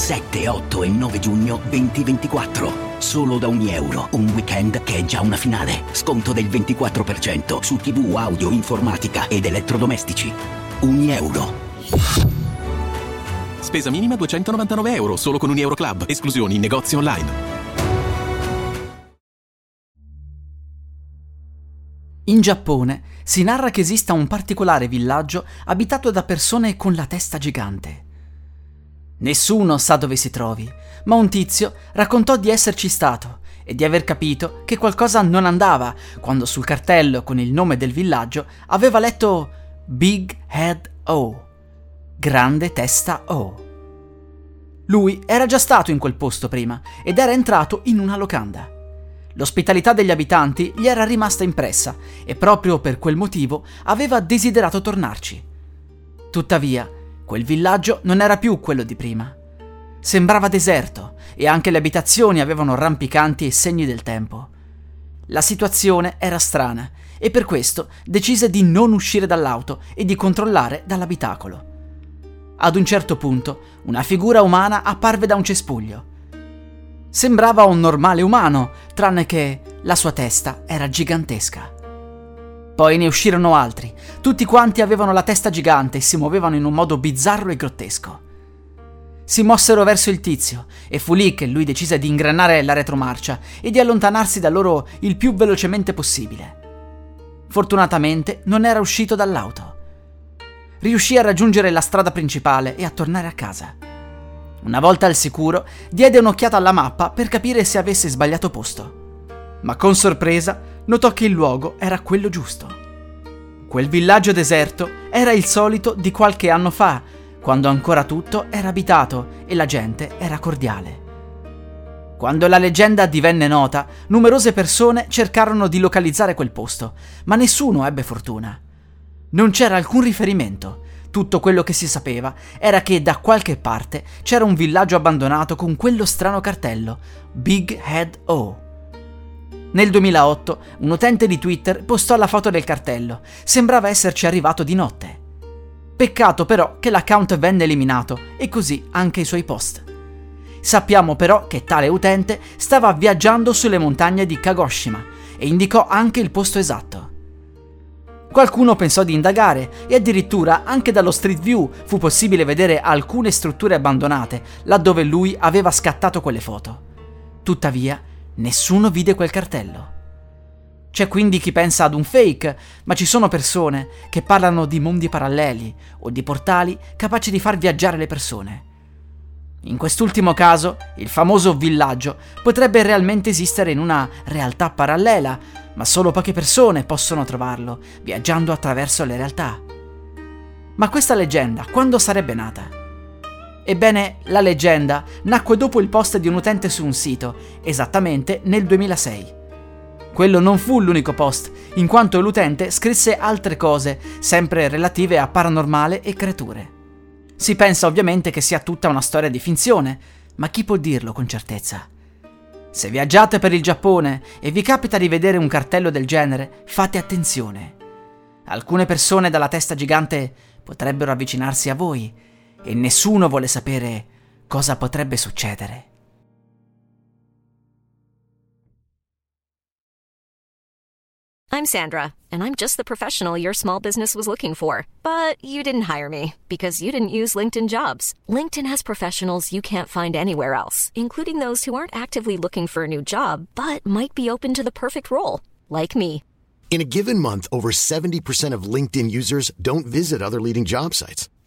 7, 8 e 9 giugno 2024. Solo da ogni euro, un weekend che è già una finale. Sconto del 24% su TV, audio, informatica ed elettrodomestici. Ogni euro. Spesa minima 299 euro, solo con un Euro Club. Esclusioni in negozi online. In Giappone si narra che esista un particolare villaggio abitato da persone con la testa gigante. Nessuno sa dove si trovi, ma un tizio raccontò di esserci stato e di aver capito che qualcosa non andava quando sul cartello con il nome del villaggio aveva letto Big Head O, grande testa O. Lui era già stato in quel posto prima ed era entrato in una locanda. L'ospitalità degli abitanti gli era rimasta impressa e proprio per quel motivo aveva desiderato tornarci. Tuttavia, quel villaggio non era più quello di prima. Sembrava deserto e anche le abitazioni avevano rampicanti e segni del tempo. La situazione era strana e per questo decise di non uscire dall'auto e di controllare dall'abitacolo. Ad un certo punto una figura umana apparve da un cespuglio. Sembrava un normale umano, tranne che la sua testa era gigantesca. Poi ne uscirono altri. Tutti quanti avevano la testa gigante e si muovevano in un modo bizzarro e grottesco. Si mossero verso il tizio e fu lì che lui decise di ingranare la retromarcia e di allontanarsi da loro il più velocemente possibile. Fortunatamente non era uscito dall'auto. Riuscì a raggiungere la strada principale e a tornare a casa. Una volta al sicuro, diede un'occhiata alla mappa per capire se avesse sbagliato posto. Ma con sorpresa notò che il luogo era quello giusto. Quel villaggio deserto era il solito di qualche anno fa, quando ancora tutto era abitato e la gente era cordiale. Quando la leggenda divenne nota, numerose persone cercarono di localizzare quel posto, ma nessuno ebbe fortuna. Non c'era alcun riferimento. Tutto quello che si sapeva era che da qualche parte c'era un villaggio abbandonato con quello strano cartello, Big Head O. Nel 2008 un utente di Twitter postò la foto del cartello. Sembrava esserci arrivato di notte. Peccato però che l'account venne eliminato e così anche i suoi post. Sappiamo però che tale utente stava viaggiando sulle montagne di Kagoshima e indicò anche il posto esatto. Qualcuno pensò di indagare e addirittura anche dallo Street View fu possibile vedere alcune strutture abbandonate laddove lui aveva scattato quelle foto. Tuttavia, Nessuno vide quel cartello. C'è quindi chi pensa ad un fake, ma ci sono persone che parlano di mondi paralleli o di portali capaci di far viaggiare le persone. In quest'ultimo caso, il famoso villaggio potrebbe realmente esistere in una realtà parallela, ma solo poche persone possono trovarlo, viaggiando attraverso le realtà. Ma questa leggenda quando sarebbe nata? Ebbene, la leggenda nacque dopo il post di un utente su un sito, esattamente nel 2006. Quello non fu l'unico post, in quanto l'utente scrisse altre cose, sempre relative a paranormale e creature. Si pensa ovviamente che sia tutta una storia di finzione, ma chi può dirlo con certezza? Se viaggiate per il Giappone e vi capita di vedere un cartello del genere, fate attenzione. Alcune persone dalla testa gigante potrebbero avvicinarsi a voi e nessuno vuole sapere cosa potrebbe succedere. I'm Sandra, and I'm just the professional your small business was looking for. But you didn't hire me because you didn't use LinkedIn jobs. LinkedIn has professionals you can't find anywhere else, including those who aren't actively looking for a new job but might be open to the perfect role, like me. In a given month, over 70% of LinkedIn users don't visit other leading job sites.